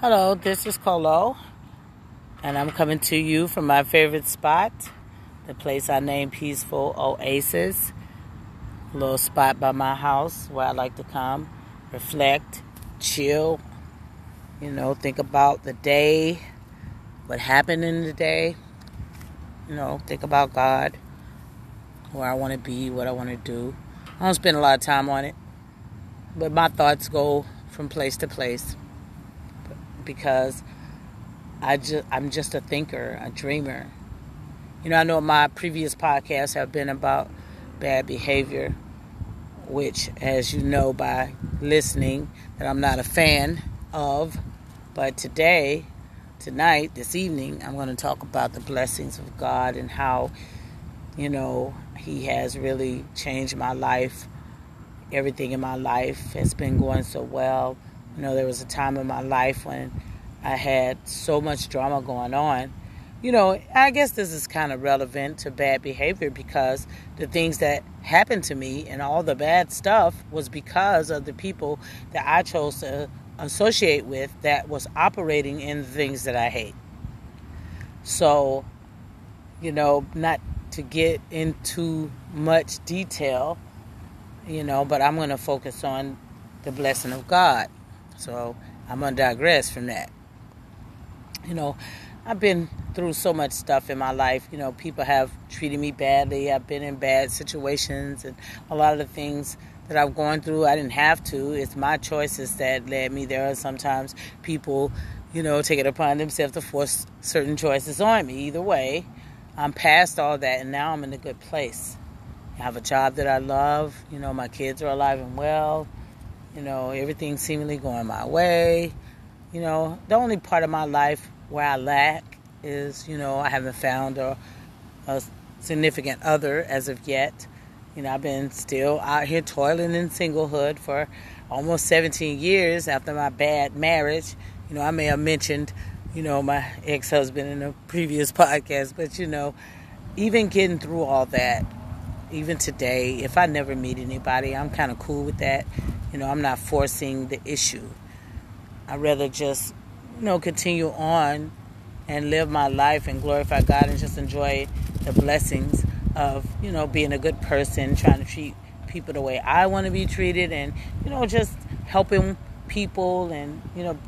Hello, this is Colo, and I'm coming to you from my favorite spot, the place I named Peaceful Oasis, a little spot by my house where I like to come, reflect, chill, you know, think about the day, what happened in the day, you know, think about God, where I want to be, what I want to do. I don't spend a lot of time on it, but my thoughts go from place to place because I just I'm just a thinker, a dreamer. You know, I know my previous podcasts have been about bad behavior, which, as you know by listening, that I'm not a fan of. But today, tonight, this evening, I'm going to talk about the blessings of God and how, you know, He has really changed my life. Everything in my life has been going so well you know, there was a time in my life when I had so much drama going on. You know, I guess this is kind of relevant to bad behavior because the things that happened to me and all the bad stuff was because of the people that I chose to associate with that was operating in the things that I hate. So, you know, not to get into much detail, you know, but I'm going to focus on the blessing of God. So I'm to digress from that. You know, I've been through so much stuff in my life. You know, people have treated me badly. I've been in bad situations, and a lot of the things that I've gone through, I didn't have to. It's my choices that led me there. Sometimes people, you know, take it upon themselves to force certain choices on me. Either way, I'm past all that, and now I'm in a good place. I have a job that I love. You know, my kids are alive and well. You know, everything seemingly going my way. You know, the only part of my life where I lack is, you know, I haven't found a, a significant other as of yet. You know, I've been still out here toiling in singlehood for almost 17 years after my bad marriage. You know, I may have mentioned, you know, my ex husband in a previous podcast, but, you know, even getting through all that, even today, if I never meet anybody, I'm kind of cool with that. You know, I'm not forcing the issue. I'd rather just, you know, continue on and live my life and glorify God and just enjoy the blessings of, you know, being a good person, trying to treat people the way I want to be treated and, you know, just helping people and, you know,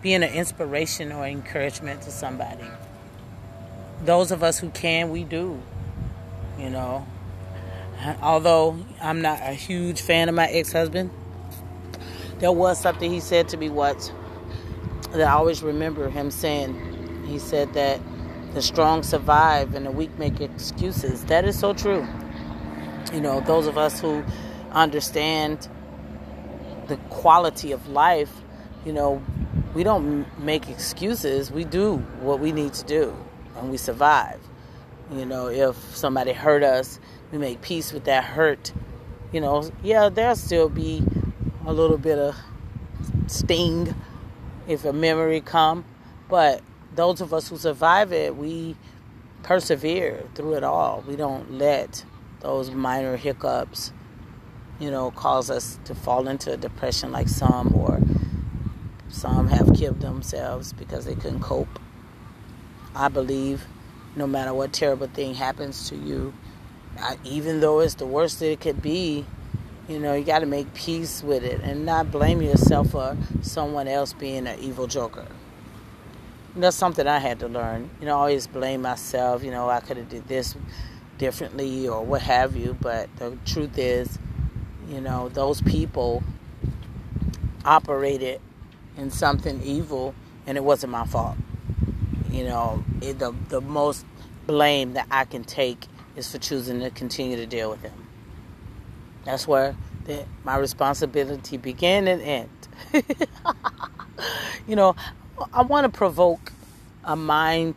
being an inspiration or encouragement to somebody. Those of us who can, we do, you know. Although I'm not a huge fan of my ex husband, there was something he said to me once that I always remember him saying. He said that the strong survive and the weak make excuses. That is so true. You know, those of us who understand the quality of life, you know, we don't make excuses. We do what we need to do and we survive. You know, if somebody hurt us, we make peace with that hurt. You know, yeah, there'll still be a little bit of sting if a memory come, but those of us who survive it, we persevere through it all. We don't let those minor hiccups, you know, cause us to fall into a depression like some or some have killed themselves because they couldn't cope. I believe no matter what terrible thing happens to you, even though it's the worst that it could be, you know, you got to make peace with it and not blame yourself for someone else being an evil joker. that's something I had to learn. You know, I always blame myself. You know, I could have did this differently or what have you. But the truth is, you know, those people operated in something evil, and it wasn't my fault. You know, it, the the most blame that I can take is for choosing to continue to deal with him. That's where the, my responsibility began and end. you know, I want to provoke a mind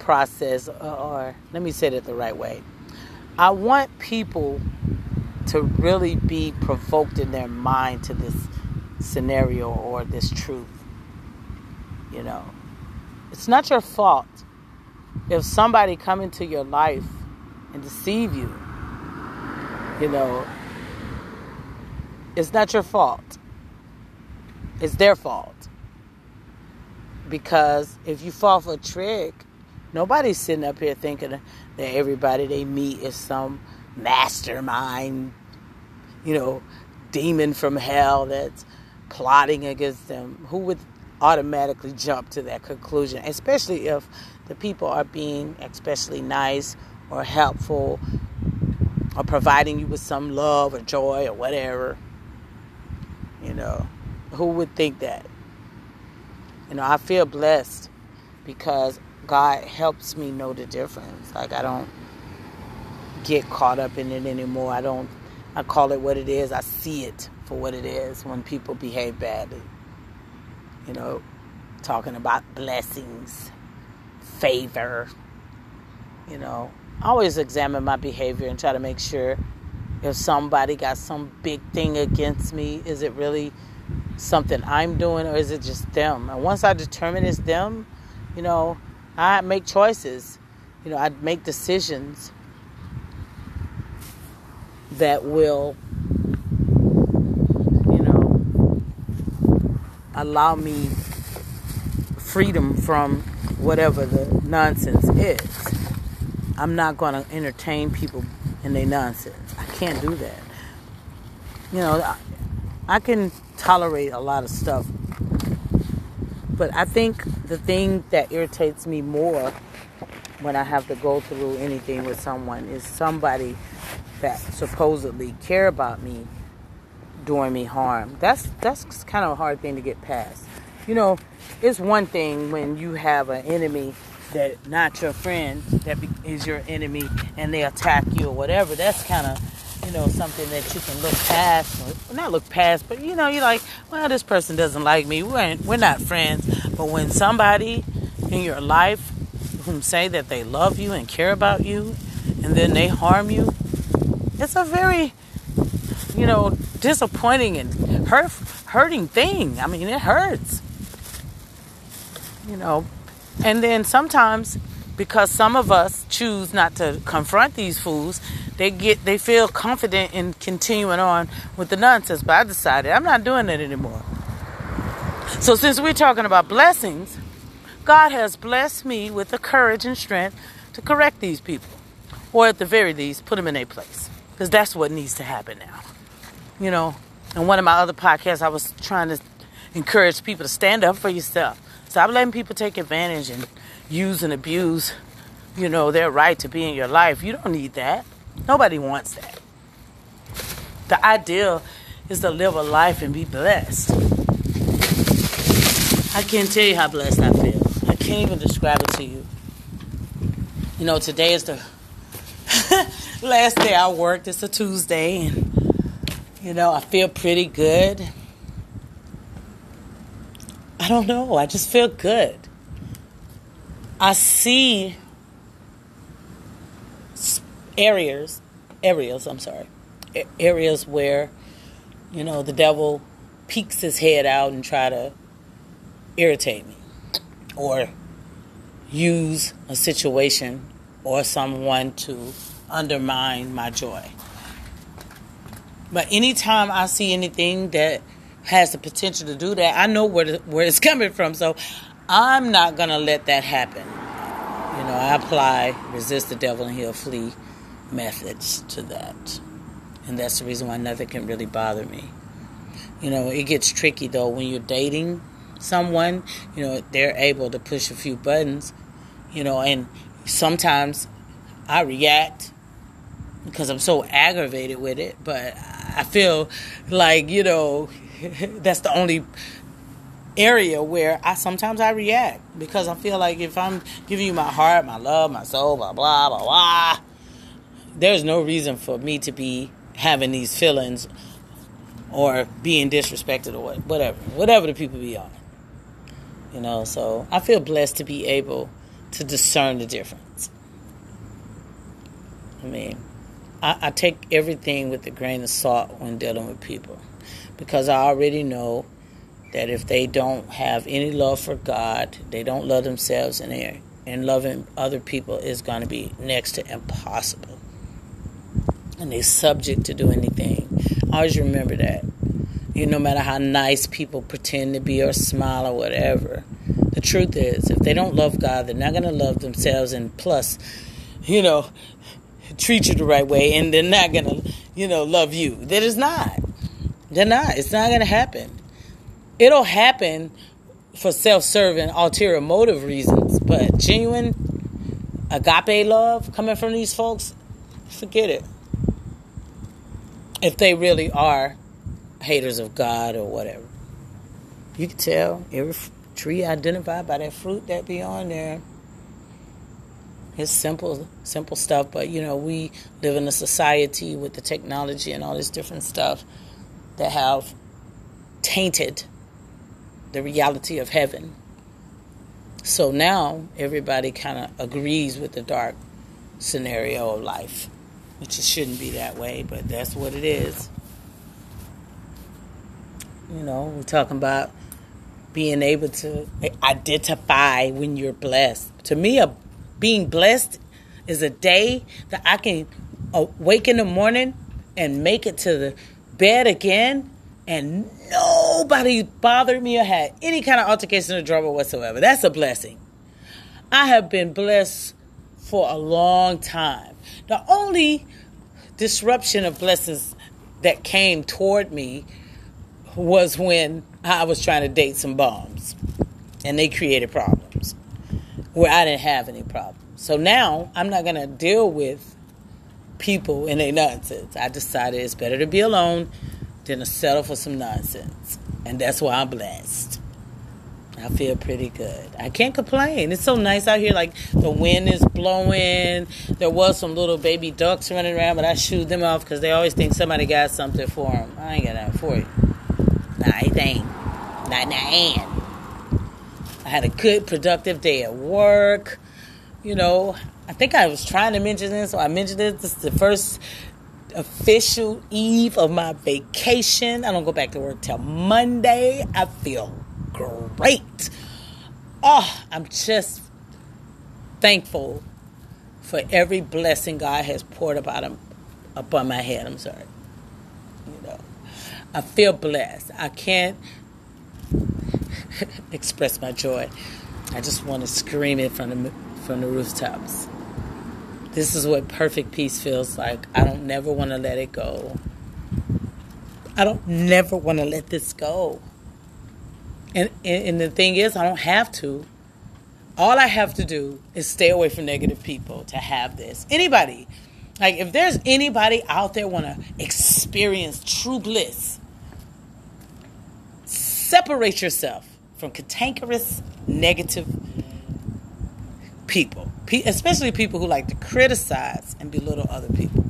process, or, or let me say it the right way. I want people to really be provoked in their mind to this scenario or this truth. You know, it's not your fault if somebody come into your life and deceive you you know, it's not your fault. It's their fault. Because if you fall for a trick, nobody's sitting up here thinking that everybody they meet is some mastermind, you know, demon from hell that's plotting against them. Who would automatically jump to that conclusion, especially if the people are being especially nice or helpful or providing you with some love or joy or whatever. You know, who would think that? You know, I feel blessed because God helps me know the difference. Like, I don't get caught up in it anymore. I don't, I call it what it is. I see it for what it is when people behave badly. You know, talking about blessings, favor. You know, I always examine my behavior and try to make sure if somebody got some big thing against me, is it really something I'm doing or is it just them? And once I determine it's them, you know, I make choices. You know, I make decisions that will, you know, allow me freedom from whatever the nonsense is. I'm not going to entertain people in their nonsense. I can't do that. You know, I, I can tolerate a lot of stuff. But I think the thing that irritates me more when I have to go through anything with someone is somebody that supposedly care about me doing me harm. That's that's kind of a hard thing to get past. You know, it's one thing when you have an enemy that not your friend that is your enemy and they attack you or whatever. That's kind of you know, something that you can look past, or not look past, but you know, you're like, well, this person doesn't like me. We're we're not friends. But when somebody in your life whom say that they love you and care about you, and then they harm you, it's a very, you know, disappointing and hurt, hurting thing. I mean, it hurts. You know, and then sometimes because some of us choose not to confront these fools they get they feel confident in continuing on with the nonsense. But i decided i'm not doing it anymore. So since we're talking about blessings god has blessed me with the courage and strength to correct these people. Or at the very least put them in a place. Because that's what needs to happen now. You know in one of my other podcasts i was trying to encourage people to stand up for yourself stop letting people take advantage and use and abuse, you know, their right to be in your life. You don't need that. Nobody wants that. The ideal is to live a life and be blessed. I can't tell you how blessed I feel. I can't even describe it to you. You know, today is the last day I worked. It's a Tuesday, and you know, I feel pretty good. I don't know. I just feel good. I see areas, areas, I'm sorry, areas where, you know, the devil peeks his head out and try to irritate me or use a situation or someone to undermine my joy. But anytime I see anything that has the potential to do that, I know where the, where it's coming from. So I'm not to let that happen. You know, I apply resist the devil and he'll flee methods to that. And that's the reason why nothing can really bother me. You know, it gets tricky though when you're dating someone, you know, they're able to push a few buttons, you know, and sometimes I react because I'm so aggravated with it, but I feel like, you know, that's the only area where I sometimes I react because I feel like if I'm giving you my heart, my love, my soul, blah blah blah blah, there's no reason for me to be having these feelings or being disrespected or whatever, whatever the people be on. You know, so I feel blessed to be able to discern the difference. I mean, I, I take everything with a grain of salt when dealing with people because I already know that if they don't have any love for God, they don't love themselves, and they and loving other people is going to be next to impossible. And they're subject to do anything. Always remember that. You know, no matter how nice people pretend to be or smile or whatever. The truth is, if they don't love God, they're not going to love themselves. And plus, you know, treat you the right way, and they're not going to, you know, love you. That is not. They're not. It's not going to happen. It'll happen for self serving, ulterior motive reasons, but genuine agape love coming from these folks, forget it. If they really are haters of God or whatever. You can tell every tree identified by that fruit that be on there. It's simple, simple stuff, but you know, we live in a society with the technology and all this different stuff that have tainted the reality of heaven. So now everybody kind of agrees with the dark scenario of life, which it shouldn't be that way, but that's what it is. You know, we're talking about being able to identify when you're blessed. To me, a, being blessed is a day that I can uh, wake in the morning and make it to the bed again and nobody bothered me or had any kind of altercation or drama whatsoever. That's a blessing. I have been blessed for a long time. The only disruption of blessings that came toward me was when I was trying to date some bums and they created problems where I didn't have any problems. So now I'm not going to deal with people and their nonsense. I decided it's better to be alone than to settle for some nonsense. And that's why I'm blessed. I feel pretty good. I can't complain. It's so nice out here. Like the wind is blowing. There was some little baby ducks running around, but I shooed them off because they always think somebody got something for them. I ain't got nothing for you. Nah, anything. Not nothing. I had a good, productive day at work. You know, I think I was trying to mention this, so I mentioned it. This is the first official eve of my vacation. I don't go back to work till Monday. I feel great. Oh, I'm just thankful for every blessing God has poured about him, upon my head. I'm sorry. You know, I feel blessed. I can't express my joy. I just want to scream it from the from the rooftops. This is what perfect peace feels like. I don't never want to let it go. I don't never want to let this go. And, and the thing is, I don't have to. All I have to do is stay away from negative people to have this. Anybody, like if there's anybody out there want to experience true bliss, separate yourself from cantankerous, negative people especially people who like to criticize and belittle other people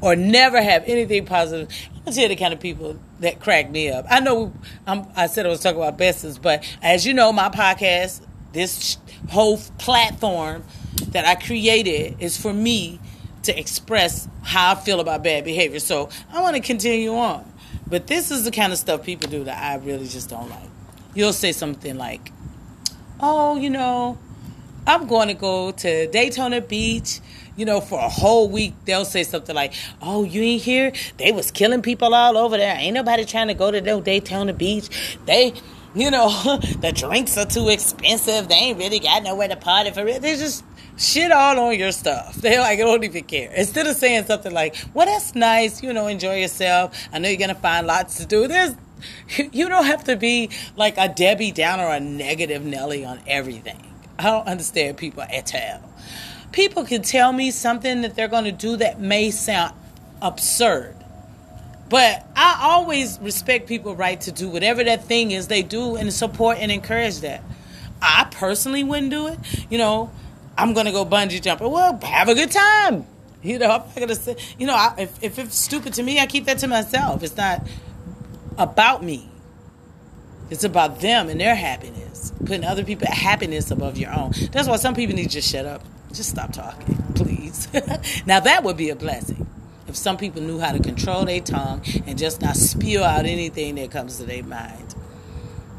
or never have anything positive. I'm tell the kind of people that crack me up. I know I'm, i said I was talking about bestest, but as you know, my podcast, this whole platform that I created is for me to express how I feel about bad behavior. So I want to continue on. But this is the kind of stuff people do that I really just don't like. You'll say something like, oh, you know, I'm going to go to Daytona Beach. You know, for a whole week, they'll say something like, "Oh, you ain't here? They was killing people all over there. Ain't nobody trying to go to no Daytona Beach. They, you know, the drinks are too expensive. They ain't really got nowhere to party for it. They just shit all on your stuff. They like don't even care. Instead of saying something like, "Well, that's nice. You know, enjoy yourself. I know you're gonna find lots to do." There's you don't have to be like a Debbie Downer or a negative Nelly on everything. I don't understand people at all. People can tell me something that they're going to do that may sound absurd. But I always respect people's right to do whatever that thing is they do and support and encourage that. I personally wouldn't do it. You know, I'm going to go bungee jumping. Well, have a good time. You know, I'm not going to say, you know, I, if, if it's stupid to me, I keep that to myself. It's not about me. It's about them and their happiness. Putting other people's happiness above your own. That's why some people need to just shut up. Just stop talking, please. now that would be a blessing. If some people knew how to control their tongue and just not spew out anything that comes to their mind.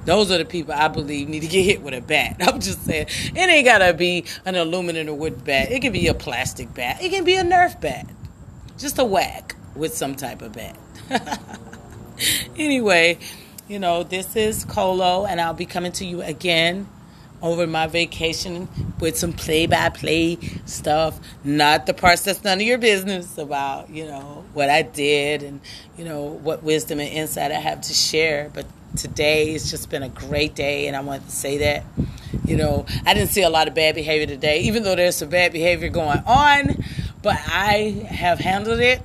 Those are the people I believe need to get hit with a bat. I'm just saying, it ain't gotta be an aluminum or wood bat. It can be a plastic bat. It can be a Nerf bat. Just a whack with some type of bat. anyway, you know, this is Colo, and I'll be coming to you again over my vacation with some play by play stuff, not the parts that's none of your business about, you know, what I did and, you know, what wisdom and insight I have to share. But today it's just been a great day, and I want to say that. You know, I didn't see a lot of bad behavior today, even though there's some bad behavior going on, but I have handled it.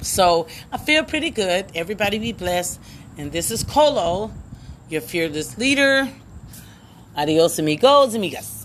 So I feel pretty good. Everybody be blessed. And this is Colo, your fearless leader. Adios, amigos, amigas.